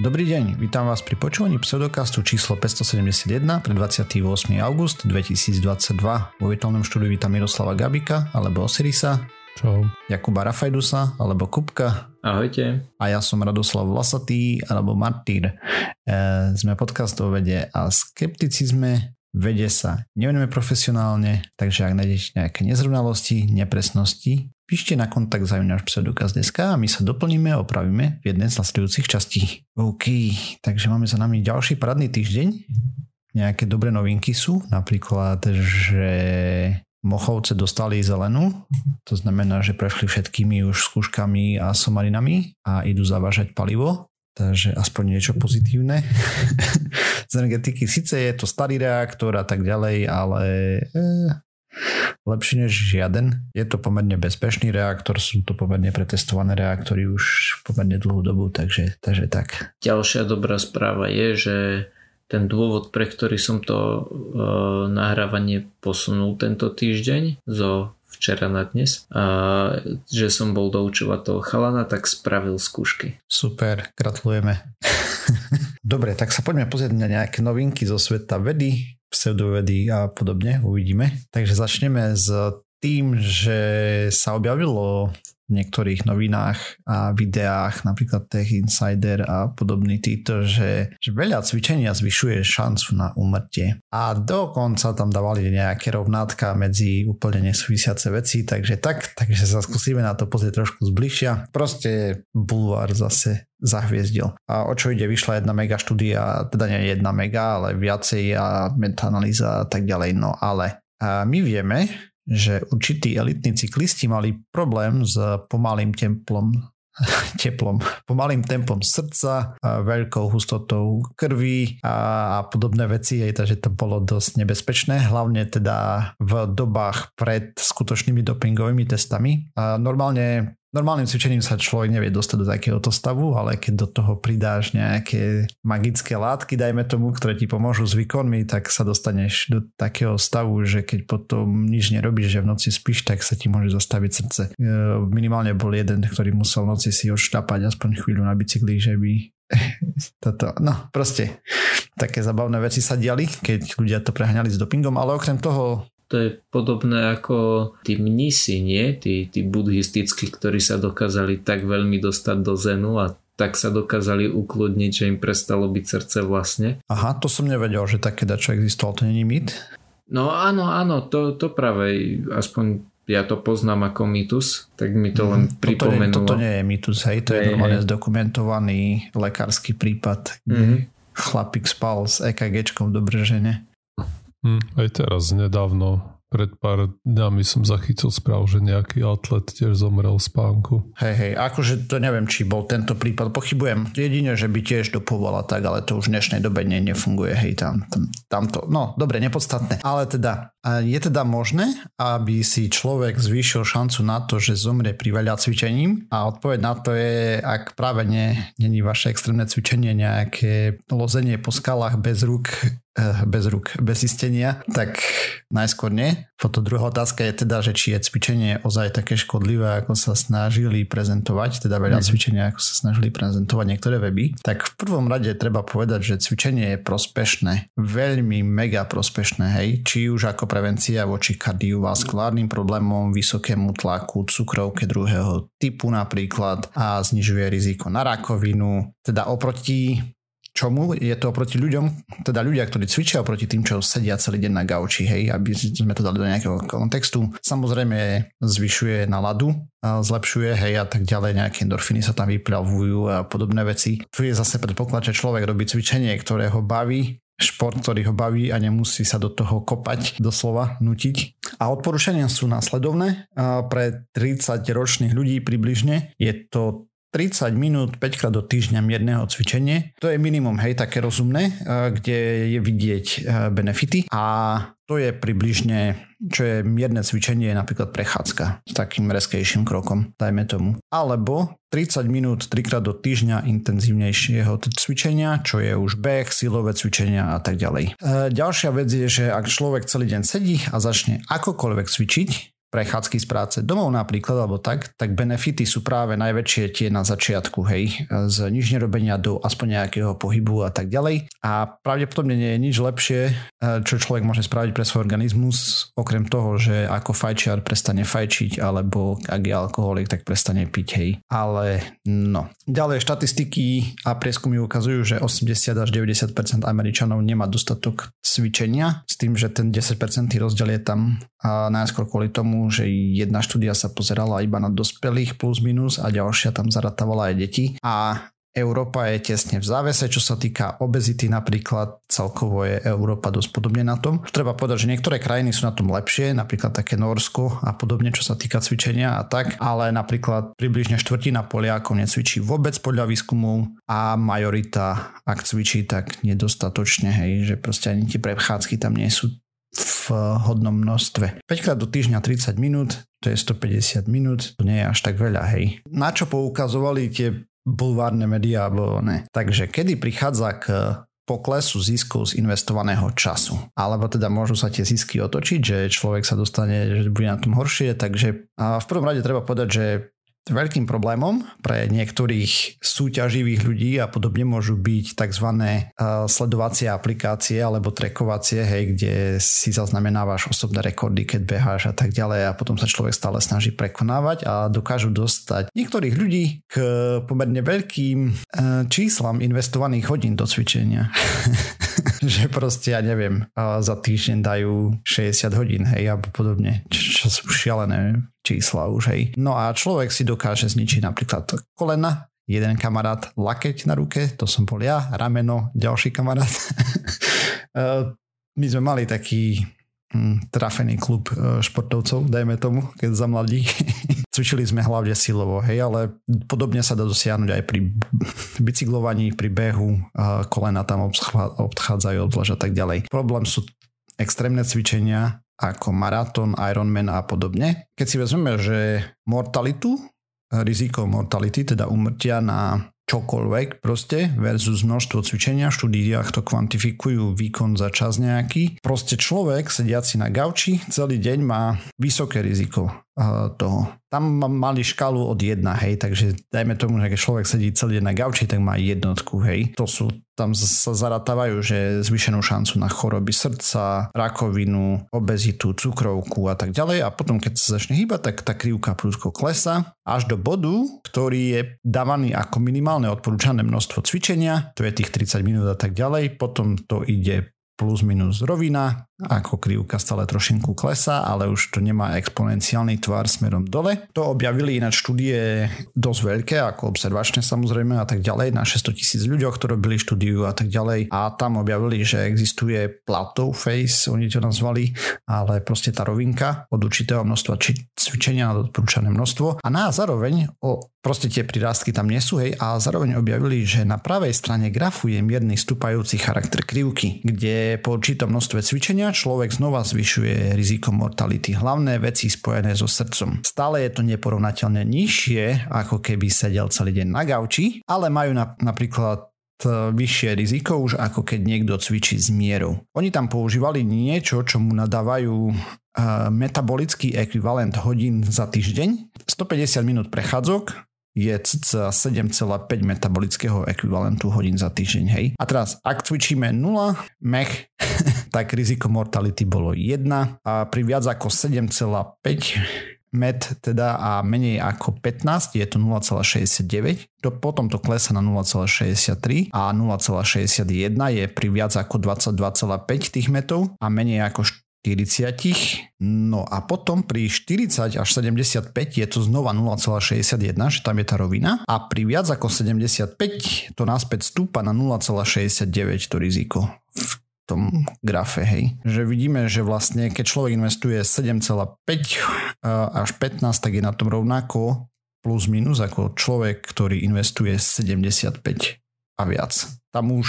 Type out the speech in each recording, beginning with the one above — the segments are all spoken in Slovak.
Dobrý deň, vítam vás pri počúvaní pseudokastu číslo 571 pre 28. august 2022. Vo virtuálnom štúdiu vítam Miroslava Gabika alebo Osirisa. Čau. Jakuba Rafajdusa alebo Kupka. Ahojte. A ja som Radoslav Vlasatý alebo Martýr. E, sme podcast o vede a skepticizme. Vede sa nevenujeme profesionálne, takže ak nájdete nejaké nezrovnalosti, nepresnosti, píšte na kontakt zaujímavé pseudokaz.sk a my sa doplníme a opravíme v jednej z nasledujúcich častí. OK, takže máme za nami ďalší paradný týždeň. Nejaké dobré novinky sú, napríklad, že Mochovce dostali zelenú, to znamená, že prešli všetkými už skúškami a somarinami a idú zavážať palivo, takže aspoň niečo pozitívne. Z energetiky síce je to starý reaktor a tak ďalej, ale eh, lepší než žiaden. Je to pomerne bezpečný reaktor, sú to pomerne pretestované reaktory už pomerne dlhú dobu, takže, takže tak. Ďalšia dobrá správa je, že ten dôvod, pre ktorý som to e, nahrávanie posunul tento týždeň zo včera na dnes, a, že som bol doučovať toho chalana, tak spravil skúšky. Super, gratulujeme. Dobre, tak sa poďme pozrieť na nejaké novinky zo sveta vedy pseudovedy a podobne, uvidíme. Takže začneme s tým, že sa objavilo v niektorých novinách a videách, napríklad Tech Insider a podobný títo, že, že veľa cvičenia zvyšuje šancu na umrtie. A dokonca tam dávali nejaké rovnátka medzi úplne nesúvisiace veci, takže tak, takže sa skúsime na to pozrieť trošku zbližšia. Proste bulvár zase zahviezdil. A o čo ide, vyšla jedna mega štúdia, teda nie jedna mega, ale viacej a metaanalýza a tak ďalej. No ale a my vieme, že určití elitní cyklisti mali problém s pomalým templom teplom, pomalým tempom srdca, veľkou hustotou krvi a, a podobné veci, aj takže to bolo dosť nebezpečné, hlavne teda v dobách pred skutočnými dopingovými testami. A normálne Normálnym cvičením sa človek nevie dostať do takéhoto stavu, ale keď do toho pridáš nejaké magické látky, dajme tomu, ktoré ti pomôžu s výkonmi, tak sa dostaneš do takého stavu, že keď potom nič nerobíš, že v noci spíš, tak sa ti môže zastaviť srdce. E, minimálne bol jeden, ktorý musel v noci si odštápať aspoň chvíľu na bicykli, že by toto, no proste také zabavné veci sa diali, keď ľudia to preháňali s dopingom, ale okrem toho to je podobné ako tí mnisi, nie? Tí, tí buddhistickí, ktorí sa dokázali tak veľmi dostať do zenu a tak sa dokázali ukludniť, že im prestalo byť srdce vlastne. Aha, to som nevedel, že také dačo existoval, to není mýt? No áno, áno, to, to práve, aspoň ja to poznám ako mýtus, tak mi to len mm, pripomenulo. Toto toto nie je mýtus, hej, to je, je normálne hej. zdokumentovaný lekársky prípad, kde mm-hmm. chlapík spal s EKGčkom v Dobržene. Hm, aj teraz nedávno pred pár dňami som zachytil správu, že nejaký atlet tiež zomrel v spánku. Hej, hej, akože to neviem, či bol tento prípad, pochybujem. Jedine, že by tiež dopovala tak, ale to už v dnešnej dobe ne, nefunguje, hej, tam, tam, tam to, no, dobre, nepodstatné. Ale teda, je teda možné, aby si človek zvýšil šancu na to, že zomrie pri veľa cvičením a odpoveď na to je, ak práve nie, není vaše extrémne cvičenie nejaké lozenie po skalách bez rúk bez rúk, bez istenia, tak najskôr nie. Potom druhá otázka je teda, že či je cvičenie ozaj také škodlivé, ako sa snažili prezentovať, teda veľa mm. cvičenia, ako sa snažili prezentovať niektoré weby. Tak v prvom rade treba povedať, že cvičenie je prospešné, veľmi mega prospešné, hej, či už ako prevencia voči kardiovaskulárnym problémom, vysokému tlaku, cukrovke druhého typu napríklad a znižuje riziko na rakovinu. Teda oproti čomu je to oproti ľuďom, teda ľudia, ktorí cvičia oproti tým, čo sedia celý deň na gauči, hej, aby sme to dali do nejakého kontextu. Samozrejme zvyšuje náladu, zlepšuje, hej, a tak ďalej, nejaké endorfiny sa tam vyplavujú a podobné veci. Tu je zase predpoklad, že človek robí cvičenie, ktoré ho baví, šport, ktorý ho baví a nemusí sa do toho kopať, doslova nutiť. A odporúčania sú následovné. Pre 30 ročných ľudí približne je to 30 minút 5 krát do týždňa mierneho cvičenie. To je minimum, hej, také rozumné, eh, kde je vidieť eh, benefity a to je približne, čo je mierne cvičenie, napríklad prechádzka s takým reskejším krokom, dajme tomu. Alebo 30 minút 3 krát do týždňa intenzívnejšieho cvičenia, čo je už beh, silové cvičenia a tak ďalej. E, ďalšia vec je, že ak človek celý deň sedí a začne akokoľvek cvičiť, prechádzky z práce domov napríklad, alebo tak, tak benefity sú práve najväčšie tie na začiatku, hej, z nič nerobenia do aspoň nejakého pohybu a tak ďalej. A pravdepodobne nie je nič lepšie, e, čo človek môže spraviť pre svoj organizmus, okrem toho, že ako fajčiar prestane fajčiť, alebo ak je alkoholik, tak prestane piť, hej. Ale no. Ďalej štatistiky a prieskumy ukazujú, že 80 až 90% Američanov nemá dostatok cvičenia, s tým, že ten 10% rozdiel je tam najskôr kvôli tomu, že jedna štúdia sa pozerala iba na dospelých plus minus a ďalšia tam zaratávala aj deti. A Európa je tesne v závese, čo sa týka obezity napríklad, celkovo je Európa dosť podobne na tom. Treba povedať, že niektoré krajiny sú na tom lepšie, napríklad také Norsko a podobne, čo sa týka cvičenia a tak, ale napríklad približne štvrtina Poliakov necvičí vôbec podľa výskumov a majorita, ak cvičí, tak nedostatočne, hej, že proste ani tie prechádzky tam nie sú hodnom množstve. 5 krát do týždňa 30 minút, to je 150 minút, to nie je až tak veľa, hej. Na čo poukazovali tie bulvárne médiá, alebo ne. Takže kedy prichádza k poklesu ziskov z investovaného času. Alebo teda môžu sa tie zisky otočiť, že človek sa dostane, že bude na tom horšie, takže a v prvom rade treba povedať, že Veľkým problémom pre niektorých súťaživých ľudí a podobne môžu byť tzv. sledovacie aplikácie alebo trekovacie, hej, kde si zaznamenávaš osobné rekordy, keď beháš a tak ďalej a potom sa človek stále snaží prekonávať a dokážu dostať niektorých ľudí k pomerne veľkým e, číslam investovaných hodín do cvičenia. že proste, ja neviem, za týždeň dajú 60 hodín, hej, alebo podobne, čo, čo sú šialené čísla už, hej. No a človek si dokáže zničiť napríklad kolena, jeden kamarát lakeť na ruke, to som bol ja, rameno, ďalší kamarát. Eh, my sme mali taký hm, trafený klub eh, športovcov, dajme tomu, keď za mladí. Cvičili sme hlavne silovo, hej, ale podobne sa dá dosiahnuť aj pri bicyklovaní, pri behu, kolena tam obchádzajú, obzvlášť a tak ďalej. Problém sú extrémne cvičenia, ako maratón, Ironman a podobne. Keď si vezmeme, že mortalitu, riziko mortality, teda umrtia na čokoľvek proste versus množstvo cvičenia. V štúdiách to kvantifikujú výkon za čas nejaký. Proste človek sediaci na gauči celý deň má vysoké riziko toho. Tam mali škálu od 1, hej, takže dajme tomu, že keď človek sedí celý deň na gauči, tak má jednotku, hej. To sú, tam sa zaratávajú, že zvyšenú šancu na choroby srdca, rakovinu, obezitu, cukrovku a tak ďalej a potom keď sa začne hýbať, tak tá krivka prúdko klesa až do bodu, ktorý je dávaný ako minimálne odporúčané množstvo cvičenia, to je tých 30 minút a tak ďalej, potom to ide plus minus rovina, ako krivka stále trošinku klesa, ale už to nemá exponenciálny tvar smerom dole. To objavili ináč štúdie dosť veľké, ako observačné samozrejme a tak ďalej, na 600 tisíc ľuďoch, ktorí robili štúdiu a tak ďalej. A tam objavili, že existuje plateau face, oni to nazvali, ale proste tá rovinka od určitého množstva či cvičenia na odporúčané množstvo. A na zároveň o proste tie prirastky tam nie sú, hej, a zároveň objavili, že na pravej strane grafu je mierny stúpajúci charakter krivky, kde po určitom množstve cvičenia človek znova zvyšuje riziko mortality. Hlavné veci spojené so srdcom. Stále je to neporovnateľne nižšie, ako keby sedel celý deň na gauči, ale majú na, napríklad e, vyššie riziko už ako keď niekto cvičí s mierou. Oni tam používali niečo, čo mu nadávajú e, metabolický ekvivalent hodín za týždeň, 150 minút prechádzok, je cca 7,5 metabolického ekvivalentu hodín za týždeň. Hej. A teraz, ak cvičíme 0 mech, tak riziko mortality bolo 1 a pri viac ako 7,5 met teda a menej ako 15 je to 0,69, to potom to klesa na 0,63 a 0,61 je pri viac ako 22,5 tých metov a menej ako 40. No a potom pri 40 až 75 je to znova 0,61, že tam je tá rovina. A pri viac ako 75 to náspäť stúpa na 0,69 to riziko v tom grafe, hej. Že vidíme, že vlastne keď človek investuje 7,5 až 15, tak je na tom rovnako plus minus ako človek, ktorý investuje 75 a viac. Tam už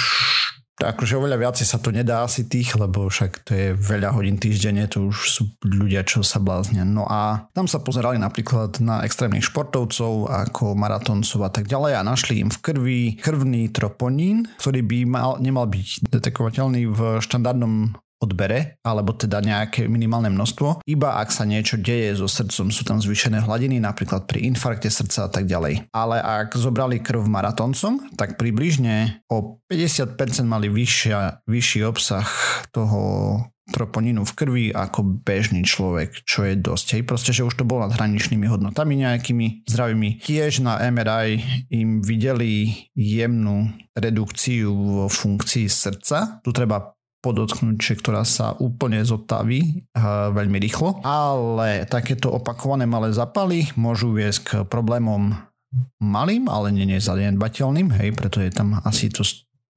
akože oveľa viacej sa to nedá asi tých, lebo však to je veľa hodín týždenne, to už sú ľudia, čo sa bláznia. No a tam sa pozerali napríklad na extrémnych športovcov ako maratoncov a tak ďalej a našli im v krvi krvný troponín, ktorý by mal, nemal byť detekovateľný v štandardnom odbere, alebo teda nejaké minimálne množstvo, iba ak sa niečo deje so srdcom, sú tam zvýšené hladiny, napríklad pri infarkte srdca a tak ďalej. Ale ak zobrali krv maratoncom, tak približne o 50% mali vyššia, vyšší obsah toho troponinu v krvi ako bežný človek, čo je dosť. Hej, proste, že už to bolo nad hraničnými hodnotami nejakými zdravými. Tiež na MRI im videli jemnú redukciu vo funkcii srdca. Tu treba podotknúť, že ktorá sa úplne zotaví uh, veľmi rýchlo, ale takéto opakované malé zapaly môžu viesť k problémom malým, ale nie nezanedbateľným, hej, preto je tam asi to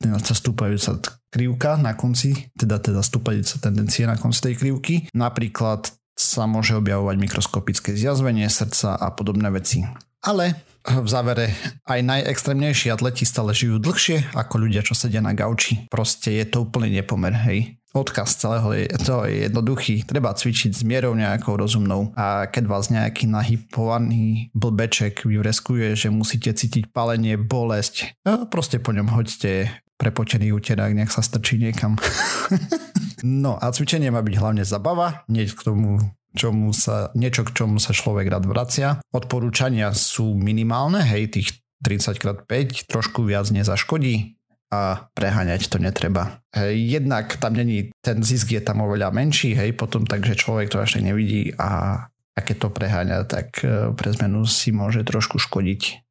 sa stúpajúca krivka na konci, teda, teda stúpajúca tendencie na konci tej krivky. Napríklad sa môže objavovať mikroskopické zjazvenie srdca a podobné veci. Ale v závere aj najextrémnejší atleti stále žijú dlhšie ako ľudia, čo sedia na gauči. Proste je to úplne nepomer, hej. Odkaz celého je, to je jednoduchý. Treba cvičiť s mierou nejakou rozumnou a keď vás nejaký nahypovaný blbeček vyvreskuje, že musíte cítiť palenie, bolesť, proste po ňom hoďte prepotený úterák, nech sa strčí niekam. no a cvičenie má byť hlavne zabava, nie k tomu čomu sa, niečo, k čomu sa človek rád vracia. Odporúčania sú minimálne, hej, tých 30x5 trošku viac nezaškodí a preháňať to netreba. Hej, jednak tam není, ten zisk je tam oveľa menší, hej, potom takže človek to až tak nevidí a, a keď to preháňa, tak e, pre zmenu si môže trošku škodiť.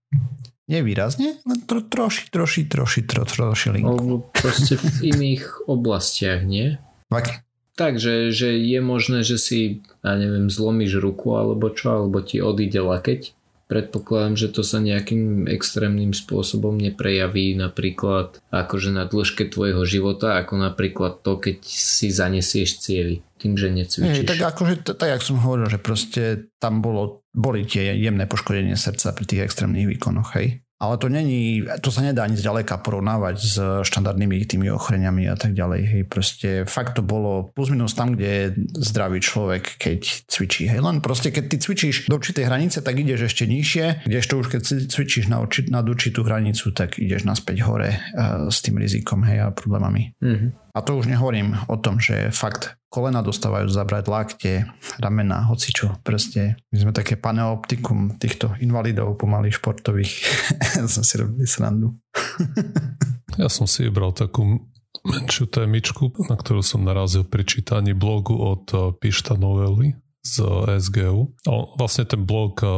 Nevýrazne, len tro, troši, troši, troši, tro, troši linku. Alebo proste v iných oblastiach, nie? Okay. Tak, že, že je možné, že si, ja neviem, zlomíš ruku alebo čo, alebo ti odíde lakeť. Predpokladám, že to sa nejakým extrémnym spôsobom neprejaví napríklad akože na dĺžke tvojho života, ako napríklad to, keď si zanesieš cievy tým, že necvičíš. Nie, tak akože, tak jak som hovoril, že proste tam bolo, boli tie jemné poškodenie srdca pri tých extrémnych výkonoch, hej. Ale to není, to sa nedá ani zďaleka porovnávať s štandardnými tými ochoreniami a tak ďalej. Hej, proste fakt to bolo plus minus tam, kde je zdravý človek, keď cvičí. Hej, len proste keď ty cvičíš do určitej hranice, tak ideš ešte nižšie, kdežto už keď cvičíš na, určit, na určitú hranicu, tak ideš naspäť hore uh, s tým rizikom hej, a problémami. Mm-hmm. A to už nehovorím o tom, že fakt kolena dostávajú zabrať lakte, ramena, hocičo. Proste my sme také paneoptikum týchto invalidov pomaly športových. som si robili srandu. ja som si vybral takú menšiu témičku, na ktorú som narazil pri čítaní blogu od eh, Pišta Novely z SGU. O, vlastne ten blog eh,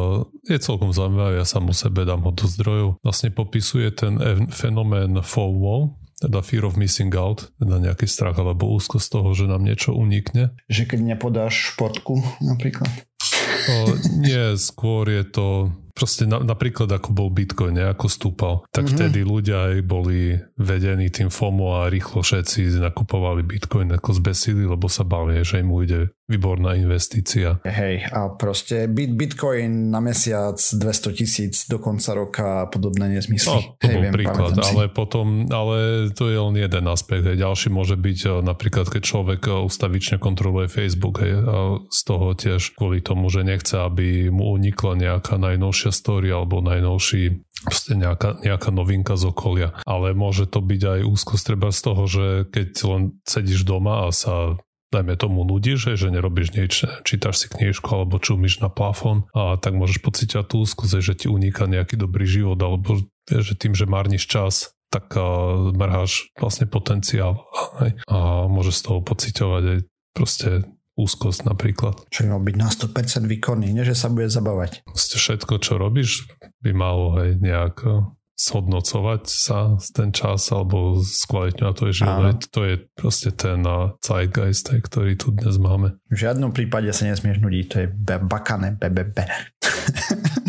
je celkom zaujímavý, ja sám o sebe dám ho do zdrojov. Vlastne popisuje ten fenomén FOMO, teda fear of missing out, teda nejaký strach alebo úzko z toho, že nám niečo unikne. Že keď nepodáš športku napríklad? O, nie, skôr je to proste na, napríklad ako bol Bitcoin, ako stúpal, tak mm-hmm. vtedy ľudia aj boli vedení tým FOMO a rýchlo všetci nakupovali Bitcoin ako zbesili, lebo sa bavia, že im ujde výborná investícia. Hej, a proste bit, Bitcoin na mesiac 200 tisíc do konca roka a podobné nezmysly. No, to Hej, bol viem, príklad, ale potom, ale to je len jeden aspekt. Hej. Ďalší môže byť eh, napríklad, keď človek eh, ustavične kontroluje Facebook hej, a z toho tiež kvôli tomu, že nechce, aby mu unikla nejaká najnovšia story alebo najnovší proste nejaká, nejaká novinka z okolia. Ale môže to byť aj úzkosť treba z toho, že keď len sedíš doma a sa dajme tomu nudíš, že nerobíš nič, čítaš si knižku alebo čumíš na plafón a tak môžeš pociťať tú úzkosť, že ti uniká nejaký dobrý život alebo že tým, že márniš čas, tak mrháš vlastne potenciál hej? a môžeš z toho pociťovať aj proste úzkosť napríklad. Čo by mal byť na 100% výkonný, nie že sa bude zabávať. Všetko, čo robíš, by malo hej, nejak zhodnocovať sa ten čas alebo skvalitňovať to je život. To je proste ten zeitgeist, ktorý tu dnes máme. V žiadnom prípade sa nesmieš nudiť, to je bakané, BBB.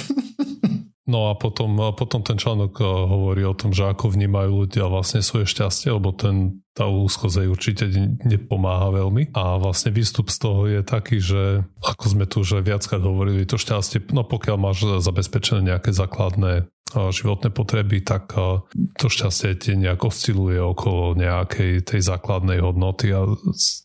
No a potom, potom ten článok hovorí o tom, že ako vnímajú ľudia vlastne svoje šťastie, lebo ten, tá úzkosť určite nepomáha veľmi. A vlastne výstup z toho je taký, že ako sme tu už viackrát hovorili, to šťastie, no pokiaľ máš zabezpečené nejaké základné životné potreby, tak to šťastie ti nejak osciluje okolo nejakej tej základnej hodnoty a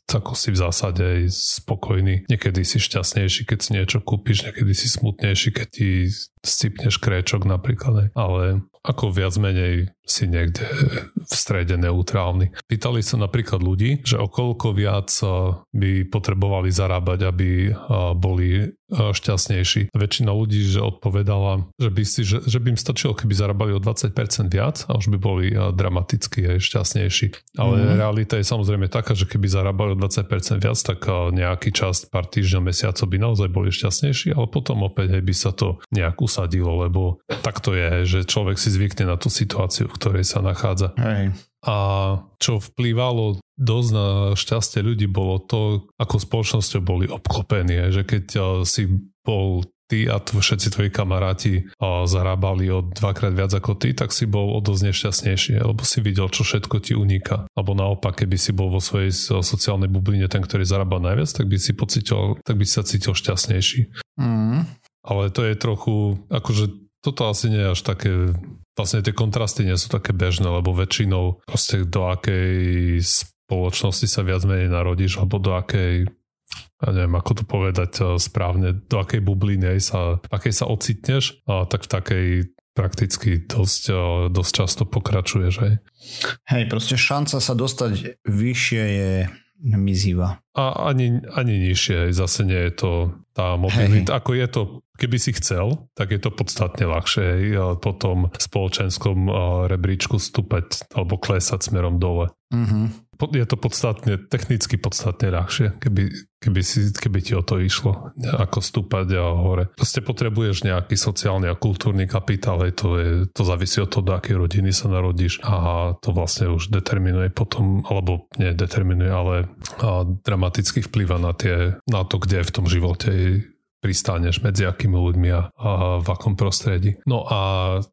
ako si v zásade aj spokojný. Niekedy si šťastnejší, keď si niečo kúpiš, niekedy si smutnejší, keď ti scipneš kréčok napríklad, ale ako viac menej si niekde v strede neutrálny. Pýtali sa napríklad ľudí, že o koľko viac by potrebovali zarábať, aby boli šťastnejší. Väčšina ľudí že odpovedala, že by, si, že, že by im stačilo, keby zarábali o 20% viac a už by boli dramaticky aj šťastnejší. Ale mm. realita je samozrejme taká, že keby zarábali o 20% viac, tak nejaký čas, pár týždňov, mesiacov by naozaj boli šťastnejší, ale potom opäť by sa to nejak usadilo, lebo tak to je, že človek si zvykne na tú situáciu, ktorej sa nachádza. Hej. A čo vplývalo dosť na šťastie ľudí bolo to, ako spoločnosťou boli obklopení. Že keď si bol ty a tvo, všetci tvoji kamaráti a, zarábali o dvakrát viac ako ty, tak si bol o dosť nešťastnejší, lebo si videl, čo všetko ti uniká. Alebo naopak, keby si bol vo svojej sociálnej bubline ten, ktorý zarába najviac, tak by si pocitil, tak by si sa cítil šťastnejší. Mm. Ale to je trochu, akože toto asi nie je až také vlastne tie kontrasty nie sú také bežné, lebo väčšinou proste do akej spoločnosti sa viac menej narodíš, alebo do akej ja neviem, ako to povedať eh, správne, do akej bubliny sa, akej sa ocitneš, a tak v takej prakticky dosť, eh, dosť často pokračuješ. Hej. hej, proste šanca sa dostať vyššie je mizivá. A ani, ani nižšie, zase nie je to tá mobilita. Hey. Ako je to, keby si chcel, tak je to podstatne ľahšie po tom spoločenskom rebríčku stúpať alebo klesať smerom dole. Mm-hmm je to podstatne, technicky podstatne ľahšie, keby, keby, si, keby ti o to išlo, ako stúpať a hore. Proste potrebuješ nejaký sociálny a kultúrny kapitál, to, je, to závisí od toho, do akej rodiny sa narodíš a to vlastne už determinuje potom, alebo nie determinuje, ale a dramaticky vplýva na, tie, na to, kde v tom živote pristáneš medzi akými ľuďmi a, a v akom prostredí. No a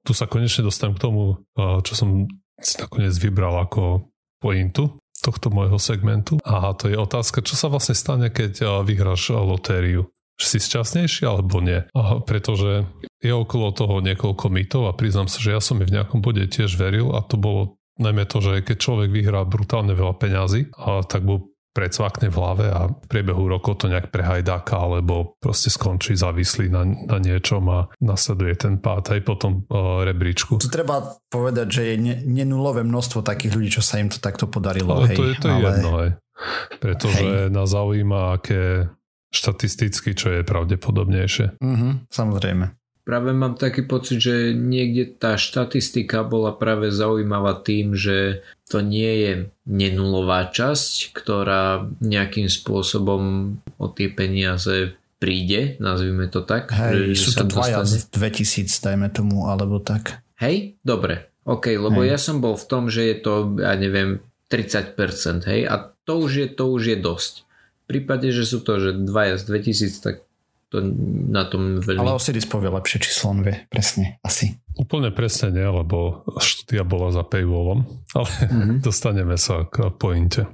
tu sa konečne dostanem k tomu, čo som si nakoniec vybral ako pointu tohto môjho segmentu. A to je otázka, čo sa vlastne stane, keď vyhráš lotériu. Si šťastnejší alebo nie? A pretože je okolo toho niekoľko mytov a priznám sa, že ja som v nejakom bode tiež veril a to bolo najmä to, že keď človek vyhrá brutálne veľa peňazí, a tak bol predsvakne v hlave a v priebehu rokov to nejak prehajdáka alebo proste skončí závislý na, na niečom a nasleduje ten pád aj po tom uh, rebríčku. To treba povedať, že je ne, nenulové množstvo takých ľudí, čo sa im to takto podarilo. Ale hej, to je, to ale... jedno, hej. Pretože hej. nás zaujíma, aké štatisticky, čo je pravdepodobnejšie. Mhm, samozrejme. Práve mám taký pocit, že niekde tá štatistika bola práve zaujímavá tým, že to nie je nenulová časť, ktorá nejakým spôsobom o tie peniaze príde, nazvime to tak. Hej, že sú to dvaja z 2000, dajme tomu, alebo tak. Hej, dobre, ok, lebo hej. ja som bol v tom, že je to, ja neviem, 30%, hej, a to už je, to už je dosť. V prípade, že sú to, že dvaja z 2000, tak to na tom veľmi... Ale Osiris povie lepšie číslo, on vie presne, asi. Úplne presne nie, lebo štúdia bola za paywallom, ale mm-hmm. dostaneme sa k pointe.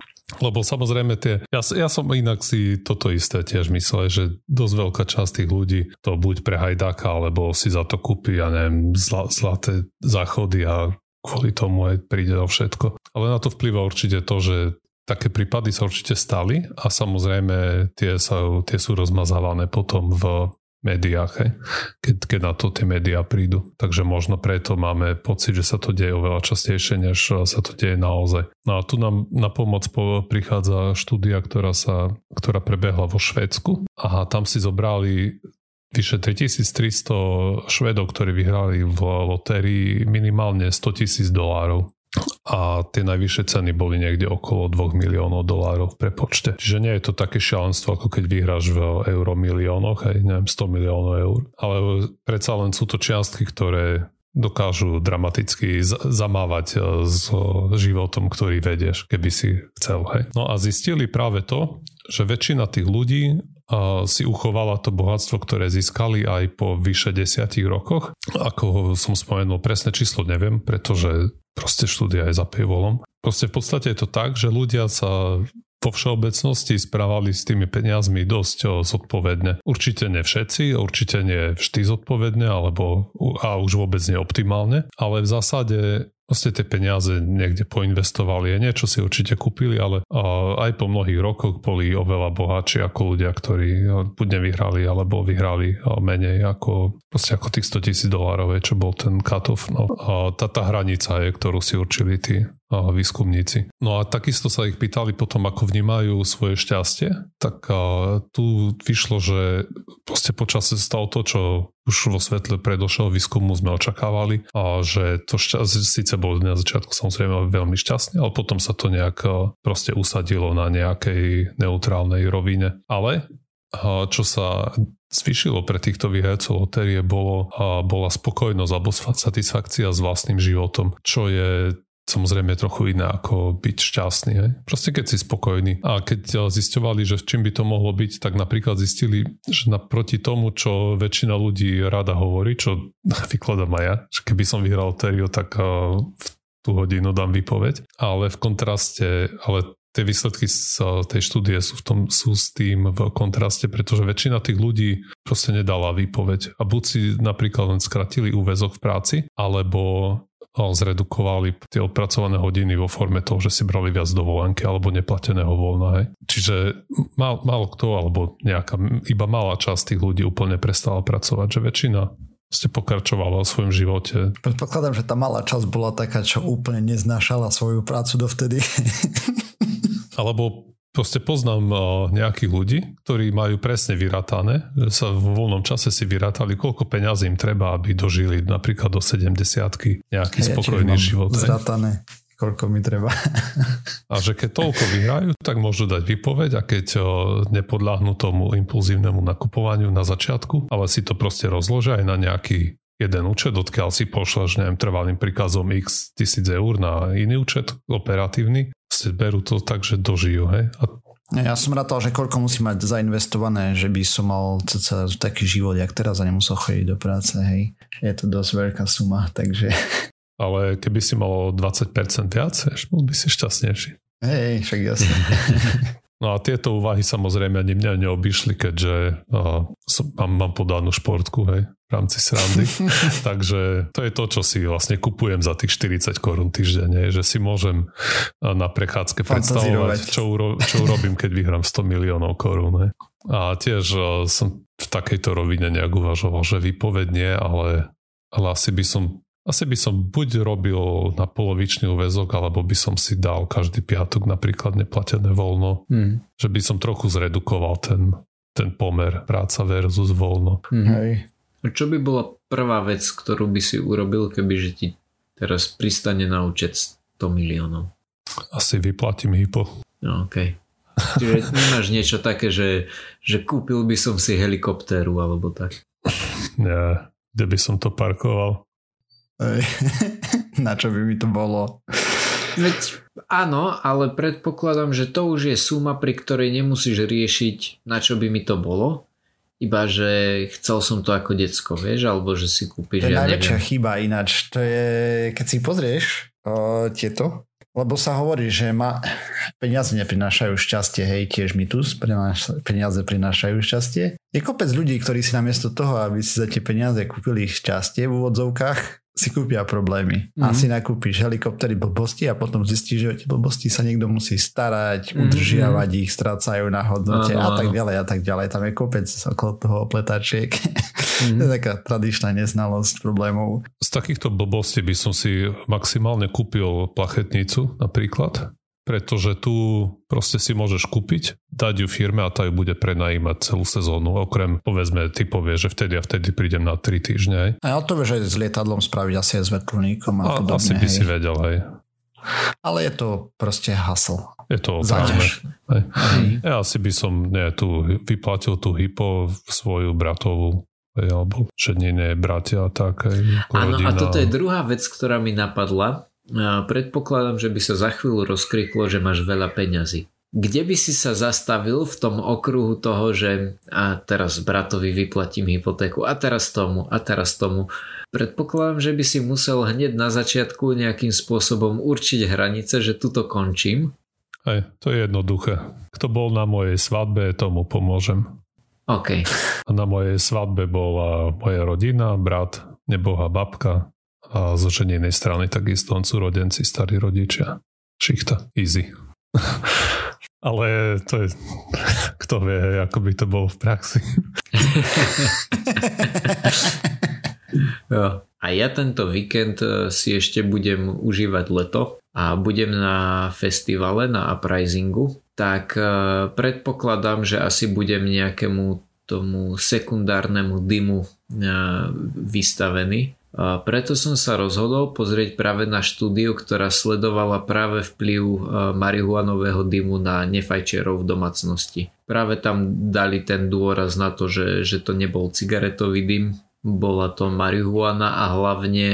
Lebo samozrejme tie, ja, ja som inak si toto isté tiež myslel, že dosť veľká časť tých ľudí to buď pre hajdáka, alebo si za to kúpi, ja neviem, zla, zlaté záchody a kvôli tomu aj príde o všetko. Ale na to vplyva určite to, že Také prípady sa určite stali a samozrejme tie, sa, tie sú rozmazávané potom v médiách? Keď, keď na to tie médiá prídu. Takže možno preto máme pocit, že sa to deje oveľa častejšie, než sa to deje naozaj. No a tu nám na pomoc prichádza štúdia, ktorá, sa, ktorá prebehla vo Švédsku a tam si zobrali vyše 3300 Švedov, ktorí vyhrali v lotérii minimálne 100 tisíc dolárov a tie najvyššie ceny boli niekde okolo 2 miliónov dolárov v prepočte. Čiže nie je to také šialenstvo, ako keď vyhráš v euromiliónoch, aj neviem, 100 miliónov eur. Ale predsa len sú to čiastky, ktoré dokážu dramaticky zamávať e, s životom, ktorý vedieš, keby si chcel. Hej. No a zistili práve to, že väčšina tých ľudí si uchovala to bohatstvo, ktoré získali aj po vyše desiatich rokoch. Ako som spomenul, presné číslo neviem, pretože proste štúdia je za paywallom. Proste v podstate je to tak, že ľudia sa vo všeobecnosti správali s tými peniazmi dosť zodpovedne. Určite nie všetci, určite nie vždy zodpovedne, alebo a už vôbec nie optimálne, ale v zásade Vlastne tie peniaze niekde poinvestovali a niečo si určite kúpili, ale aj po mnohých rokoch boli oveľa bohatší ako ľudia, ktorí buď nevyhrali, alebo vyhrali menej ako, proste ako tých 100 tisíc dolárov, čo bol ten cut-off. No. Tá, tá hranica je, ktorú si určili tí výskumníci. No a takisto sa ich pýtali potom, ako vnímajú svoje šťastie, tak tu vyšlo, že proste počasie stalo to, čo už vo svetle predošlého výskumu sme očakávali a že to šťastie síce bolo na začiatku samozrejme veľmi šťastné, ale potom sa to nejak proste usadilo na nejakej neutrálnej rovine. Ale čo sa zvýšilo pre týchto vyhrajcov lotérie bolo, bola spokojnosť alebo satisfakcia s vlastným životom, čo je samozrejme trochu iné ako byť šťastný. Hej? Proste keď si spokojný. A keď eh, zisťovali, že čím by to mohlo byť, tak napríklad zistili, že naproti tomu, čo väčšina ľudí rada hovorí, čo vykladám aj ja, že keby som vyhral lotériu, tak eh, v tú hodinu dám výpoveď. Ale v kontraste, ale tie výsledky z tej štúdie sú, v tom, sú s tým v kontraste, pretože väčšina tých ľudí proste nedala výpoveď. A buď si napríklad len skratili úvezok v práci, alebo zredukovali tie odpracované hodiny vo forme toho, že si brali viac dovolenky alebo neplateného voľna. Hej. Čiže mal, málo kto alebo nejaká iba malá časť tých ľudí úplne prestala pracovať, že väčšina ste pokračovala o svojom živote. Predpokladám, že tá malá časť bola taká, čo úplne neznášala svoju prácu dovtedy. Alebo Proste poznám nejakých ľudí, ktorí majú presne vyratané, že sa v voľnom čase si vyratali, koľko peňazí im treba, aby dožili napríklad do 70 nejaký ja spokojný život. Zratané koľko mi treba. A že keď toľko vyhrajú, tak môžu dať výpoveď a keď nepodľahnú tomu impulzívnemu nakupovaniu na začiatku, ale si to proste rozložia aj na nejaký jeden účet, odkiaľ si pošleš, neviem, trvalým príkazom x tisíc eur na iný účet operatívny si berú to tak, že dožijú, hej? A ja som rátal, že koľko musí mať zainvestované, že by som mal cca taký život, jak teraz a nemusel chodiť do práce, hej. Je to dosť veľká suma, takže... Ale keby si mal 20% viac, bol by si šťastnejší. Hej, však jasne. No a tieto úvahy samozrejme ani mňa neobyšli, keďže uh, mám, mám podanú športku, hej, v rámci srandy. Takže to je to, čo si vlastne kupujem za tých 40 korún týždenne, že si môžem na prechádzke predstavovať, čo, uro, čo urobím, keď vyhrám 100 miliónov korún. Hej. A tiež uh, som v takejto rovine nejak uvažoval, že výpovedne, ale, ale asi by som asi by som buď robil na polovičný úvezok, alebo by som si dal každý piatok napríklad neplatené voľno. Mm. Že by som trochu zredukoval ten, ten pomer práca versus voľno. Mm. Hej. Čo by bola prvá vec, ktorú by si urobil, keby že ti teraz pristane na účet 100 miliónov? Asi vyplatím hypo. No, okay. Čiže nemáš niečo také, že, že kúpil by som si helikoptéru alebo tak? Nie, kde by som to parkoval? Na čo by mi to bolo? Veď áno, ale predpokladám, že to už je suma, pri ktorej nemusíš riešiť, na čo by mi to bolo. Iba, že chcel som to ako decko, vieš, alebo že si kúpiš, To je ja najväčšia neviem. chyba ináč. To je, keď si pozrieš o, tieto, lebo sa hovorí, že ma, peniaze neprinášajú šťastie, hej, tiež mi tu peniaze prinášajú šťastie. Je kopec ľudí, ktorí si namiesto toho, aby si za tie peniaze kúpili šťastie v úvodzovkách, si kúpia problémy. Mm-hmm. A si nakúpiš helikoptery blbosti a potom zistíš, že o tie blbosti sa niekto musí starať, mm-hmm. udržiavať ich, strácajú na hodnote a tak ďalej a tak ďalej. Tam je kopec okolo toho opletačiek. Mm-hmm. to je taká tradičná neznalosť problémov. Z takýchto blbostí by som si maximálne kúpil plachetnicu napríklad pretože tu proste si môžeš kúpiť, dať ju firme a tá ju bude prenajímať celú sezónu. Okrem, povedzme, ty povieš, že vtedy a vtedy prídem na 3 týždne. A to vieš aj s lietadlom spraviť asi aj s vetlníkom a, a podobne. Asi by hej. si vedel, hej. Ale je to proste hasl. Je to záťaž. Ja asi by som nie, tu vyplatil tú hypo svoju bratovú alebo ženine, bratia a tak. Áno, a toto je druhá vec, ktorá mi napadla predpokladám, že by sa za chvíľu rozkriklo, že máš veľa peňazí. Kde by si sa zastavil v tom okruhu toho, že a teraz bratovi vyplatím hypotéku a teraz tomu a teraz tomu. Predpokladám, že by si musel hneď na začiatku nejakým spôsobom určiť hranice, že tuto končím. Hej, to je jednoduché. Kto bol na mojej svadbe, tomu pomôžem. OK. Na mojej svadbe bola moja rodina, brat, neboha babka, A zo ženej strany takisto sú rodenci, starí rodičia. Šichta, easy. Ale to je, kto vie, ako by to bolo v praxi. A ja tento víkend eh, si ešte budem užívať leto a budem na festivale, na uprisingu, tak eh, predpokladám, že asi budem nejakému tomu sekundárnemu dymu eh, vystavený. Preto som sa rozhodol pozrieť práve na štúdiu, ktorá sledovala práve vplyv marihuanového dymu na nefajčerov v domácnosti. Práve tam dali ten dôraz na to, že, že to nebol cigaretový dym, bola to marihuana a hlavne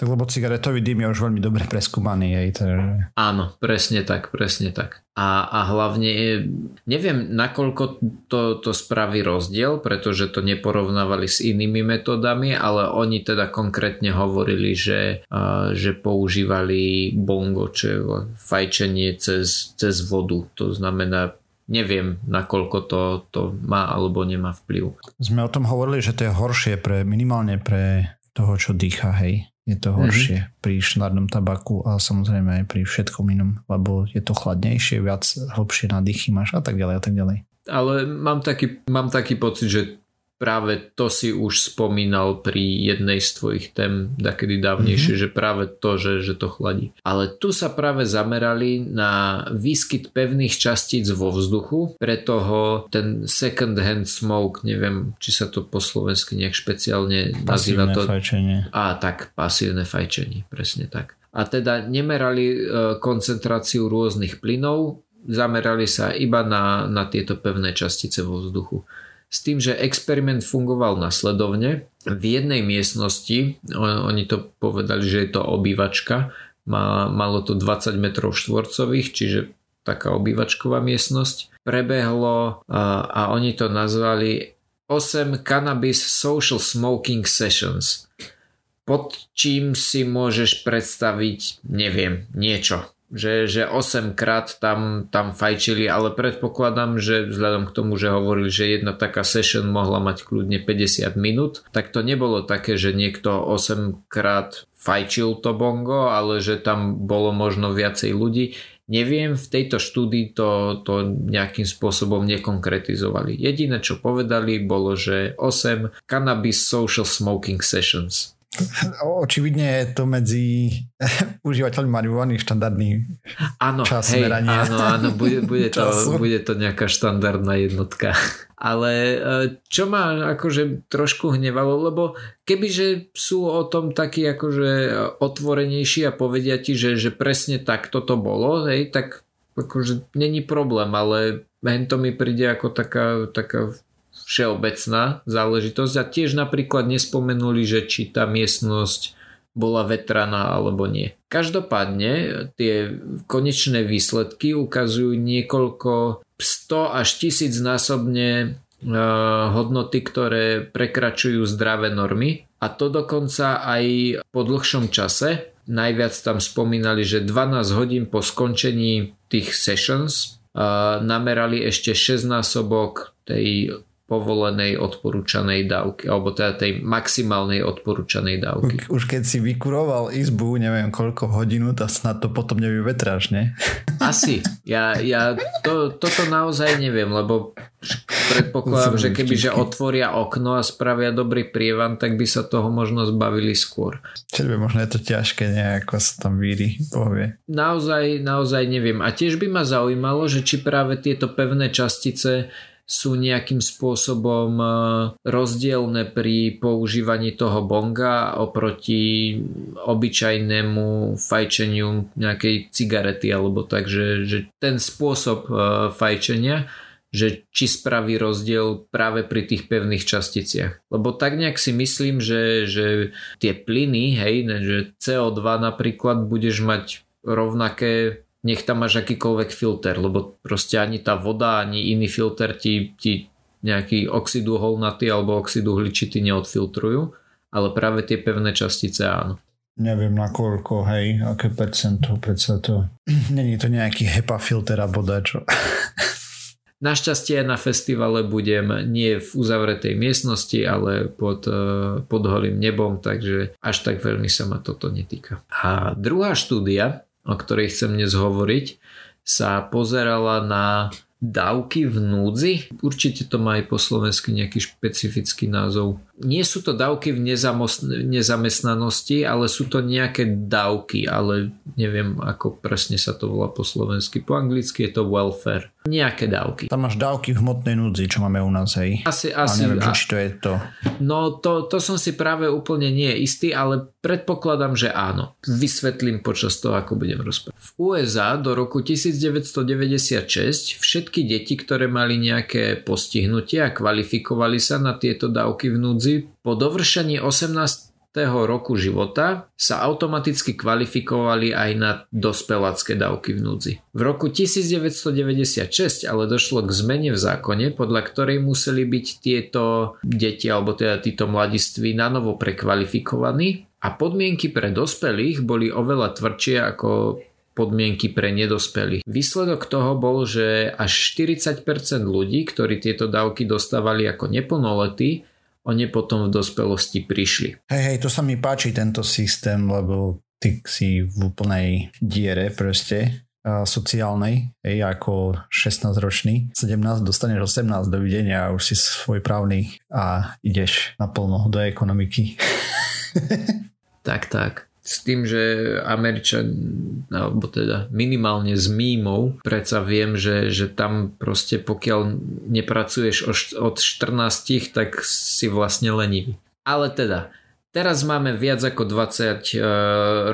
tak lebo cigaretový dym je už veľmi dobre preskúmaný. Hej, takže... Áno, presne tak, presne tak. A, a hlavne neviem, nakoľko to, to spraví rozdiel, pretože to neporovnávali s inými metodami, ale oni teda konkrétne hovorili, že, uh, že používali bongo, čo je fajčenie cez, cez vodu. To znamená neviem, nakoľko to, to má alebo nemá vplyv. Sme o tom hovorili, že to je horšie pre, minimálne pre toho, čo dýcha, hej. Je to horšie mm-hmm. pri šnárnom tabaku a samozrejme aj pri všetkom inom, lebo je to chladnejšie, viac hlbšie nadýchy máš a tak ďalej a tak ďalej. Ale mám taký, mám taký pocit, že práve to si už spomínal pri jednej z tvojich tém takedy dávnejšie, mm-hmm. že práve to, že, že to chladí. Ale tu sa práve zamerali na výskyt pevných častíc vo vzduchu, pre toho ten second hand smoke, neviem, či sa to po slovensky nejak špeciálne nazýva to. fajčenie. A tak, pasívne fajčenie, presne tak. A teda nemerali e, koncentráciu rôznych plynov, zamerali sa iba na, na tieto pevné častice vo vzduchu s tým, že experiment fungoval nasledovne. V jednej miestnosti, oni to povedali, že je to obývačka, malo to 20 metrov štvorcových, čiže taká obývačková miestnosť. Prebehlo a oni to nazvali 8 Cannabis Social Smoking Sessions. Pod čím si môžeš predstaviť, neviem, niečo že, že 8 krát tam, tam fajčili, ale predpokladám, že vzhľadom k tomu, že hovorili, že jedna taká session mohla mať kľudne 50 minút, tak to nebolo také, že niekto 8 krát fajčil to bongo, ale že tam bolo možno viacej ľudí. Neviem, v tejto štúdii to, to nejakým spôsobom nekonkretizovali. Jediné, čo povedali, bolo, že 8 Cannabis Social Smoking Sessions. Očividne je to medzi užívateľmi marihuany štandardný áno, čas hej, merania. Áno, áno, bude, bude, to, bude to nejaká štandardná jednotka. Ale e, čo ma akože trošku hnevalo, lebo kebyže sú o tom takí akože otvorenejší a povedia ti, že, že presne tak toto bolo, hej, tak akože není problém, ale hen to mi príde ako taká, taká všeobecná záležitosť a tiež napríklad nespomenuli, že či tá miestnosť bola vetraná alebo nie. Každopádne tie konečné výsledky ukazujú niekoľko 100 až 1000 násobne e, hodnoty, ktoré prekračujú zdravé normy a to dokonca aj po dlhšom čase. Najviac tam spomínali, že 12 hodín po skončení tých sessions e, namerali ešte 6 násobok tej povolenej odporúčanej dávky, alebo teda tej maximálnej odporúčanej dávky. Už keď si vykuroval izbu, neviem koľko hodinu, tak snad to potom nevyvetráš, ne? Asi. Ja, ja to, toto naozaj neviem, lebo predpokladám, že keby že otvoria okno a spravia dobrý prievan, tak by sa toho možno zbavili skôr. Čiže možno je to ťažké nejako sa tam víri, povie. Naozaj, naozaj neviem. A tiež by ma zaujímalo, že či práve tieto pevné častice sú nejakým spôsobom e, rozdielne pri používaní toho bonga oproti obyčajnému fajčeniu nejakej cigarety alebo tak, že, že ten spôsob e, fajčenia že či spraví rozdiel práve pri tých pevných časticiach. Lebo tak nejak si myslím, že, že tie plyny, hej, že CO2 napríklad budeš mať rovnaké nech tam máš akýkoľvek filter, lebo proste ani tá voda, ani iný filter ti, ti nejaký oxid uholnatý alebo oxid uhličitý neodfiltrujú, ale práve tie pevné častice áno. Neviem na koľko, hej, aké percento, predsa to... Není to nejaký HEPA filter a voda, čo... Našťastie na festivale budem nie v uzavretej miestnosti, ale pod, e, pod holým nebom, takže až tak veľmi sa ma toto netýka. A druhá štúdia, o ktorej chcem dnes hovoriť, sa pozerala na dávky v núdzi. Určite to má aj po slovensky nejaký špecifický názov. Nie sú to dávky v nezamestnanosti, ale sú to nejaké dávky, ale neviem ako presne sa to volá po slovensky. Po anglicky je to welfare. Nejaké dávky. Tam máš dávky v hmotnej núdzi, čo máme u nás, hej? Asi, asi. A neviem, a... či to je to. No to, to som si práve úplne nie istý, ale predpokladám, že áno. Vysvetlím počas toho, ako budem rozprávať. V USA do roku 1996 všetky deti, ktoré mali nejaké postihnutie a kvalifikovali sa na tieto dávky v núdzi, po dovršení 18 roku života sa automaticky kvalifikovali aj na dospelácké dávky v núdzi. V roku 1996 ale došlo k zmene v zákone, podľa ktorej museli byť tieto deti alebo teda títo mladiství na novo prekvalifikovaní a podmienky pre dospelých boli oveľa tvrdšie ako podmienky pre nedospelých. Výsledok toho bol, že až 40% ľudí, ktorí tieto dávky dostávali ako neplnoletí, oni potom v dospelosti prišli. Hej, hej, to sa mi páči tento systém, lebo ty si v úplnej diere proste sociálnej, hej, ako 16 ročný, 17 dostaneš 18, dovidenia a už si svoj právny a ideš naplno do ekonomiky. tak, tak. S tým, že Američan, alebo teda minimálne s mímou, predsa viem, že, že tam proste pokiaľ nepracuješ od 14, tak si vlastne lenivý. Ale teda, teraz máme viac ako 20 e,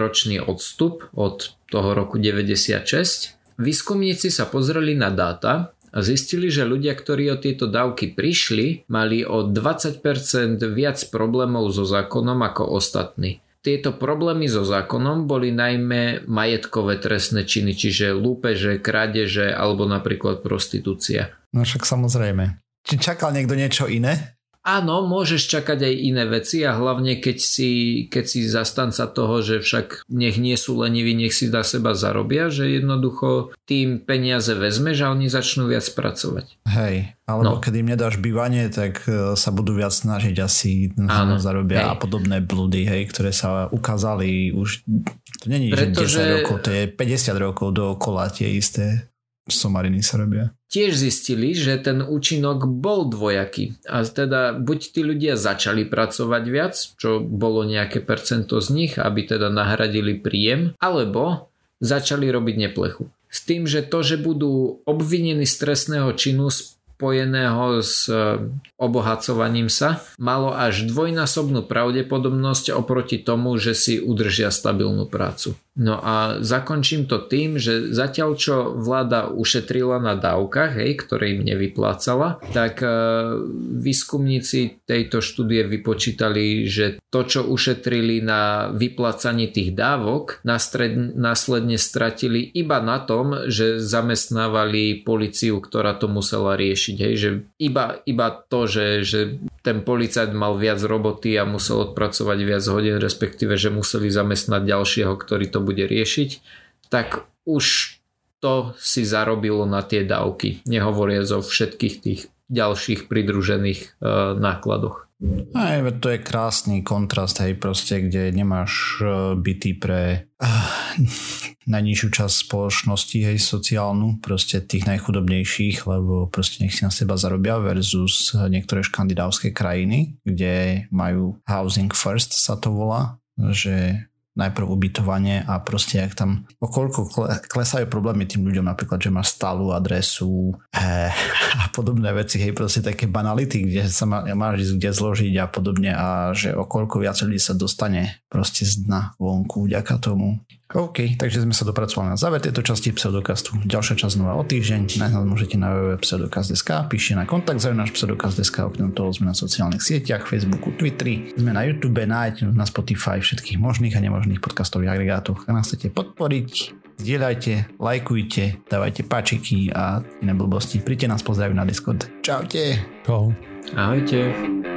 ročný odstup od toho roku 96. Výskumníci sa pozreli na dáta a zistili, že ľudia, ktorí o tieto dávky prišli, mali o 20% viac problémov so zákonom ako ostatní. Tieto problémy so zákonom boli najmä majetkové trestné činy, čiže lúpeže, krádeže alebo napríklad prostitúcia. No však samozrejme. Či čakal niekto niečo iné? Áno, môžeš čakať aj iné veci a hlavne keď si, keď si zastanca toho, že však nech nie sú leniví, nech si na seba zarobia, že jednoducho tým peniaze vezmeš a oni začnú viac pracovať. Hej, alebo no. keď im nedáš bývanie, tak e, sa budú viac snažiť asi Áno, zarobia hej. a podobné blúdy, hej, ktoré sa ukázali už, to není Pretože... 10 rokov, to je 50 rokov dookola tie isté somariny sa robia. Tiež zistili, že ten účinok bol dvojaký. A teda buď tí ľudia začali pracovať viac, čo bolo nejaké percento z nich, aby teda nahradili príjem, alebo začali robiť neplechu. S tým, že to, že budú obvinení z trestného činu spojeného s e, obohacovaním sa, malo až dvojnásobnú pravdepodobnosť oproti tomu, že si udržia stabilnú prácu. No a zakončím to tým, že zatiaľ čo vláda ušetrila na dávkach, hej, ktoré im nevyplácala, tak e, výskumníci tejto štúdie vypočítali, že to, čo ušetrili na vyplácaní tých dávok, následne stratili iba na tom, že zamestnávali policiu, ktorá to musela riešiť. Hej, že iba, iba to, že, že ten policajt mal viac roboty a musel odpracovať viac hodín, respektíve, že museli zamestnať ďalšieho, ktorý to bude riešiť, tak už to si zarobilo na tie dávky, nehovoriac o všetkých tých ďalších pridružených e, nákladoch. Aj, to je krásny kontrast, hej, proste, kde nemáš e, byty pre uh, najnižšiu časť spoločnosti, hej, sociálnu, proste tých najchudobnejších, lebo proste nech si na seba zarobia versus niektoré škandinávské krajiny, kde majú housing first sa to volá, že najprv ubytovanie a proste ak tam okolko klesajú problémy tým ľuďom, napríklad, že máš stálu adresu eh, a podobné veci, hej, proste také banality, kde sa má, máš ísť kde zložiť a podobne a že okolko viac ľudí sa dostane proste z dna vonku vďaka tomu. OK, takže sme sa dopracovali na záver tejto časti pseudokastu. Ďalšia časť znova o týždeň. Nájsť môžete na www.pseudokast.sk, píšte na kontakt za náš pseudokast.sk, okrem toho sme na sociálnych sieťach, Facebooku, Twitteri, sme na YouTube, na iTunes, na Spotify, všetkých možných a nemožných podcastových agregátoch. Ak nás chcete podporiť, zdieľajte, lajkujte, dávajte páčiky a iné blbosti. Príďte nás pozdraviť na Discord. Čaute. Čau. Ahojte.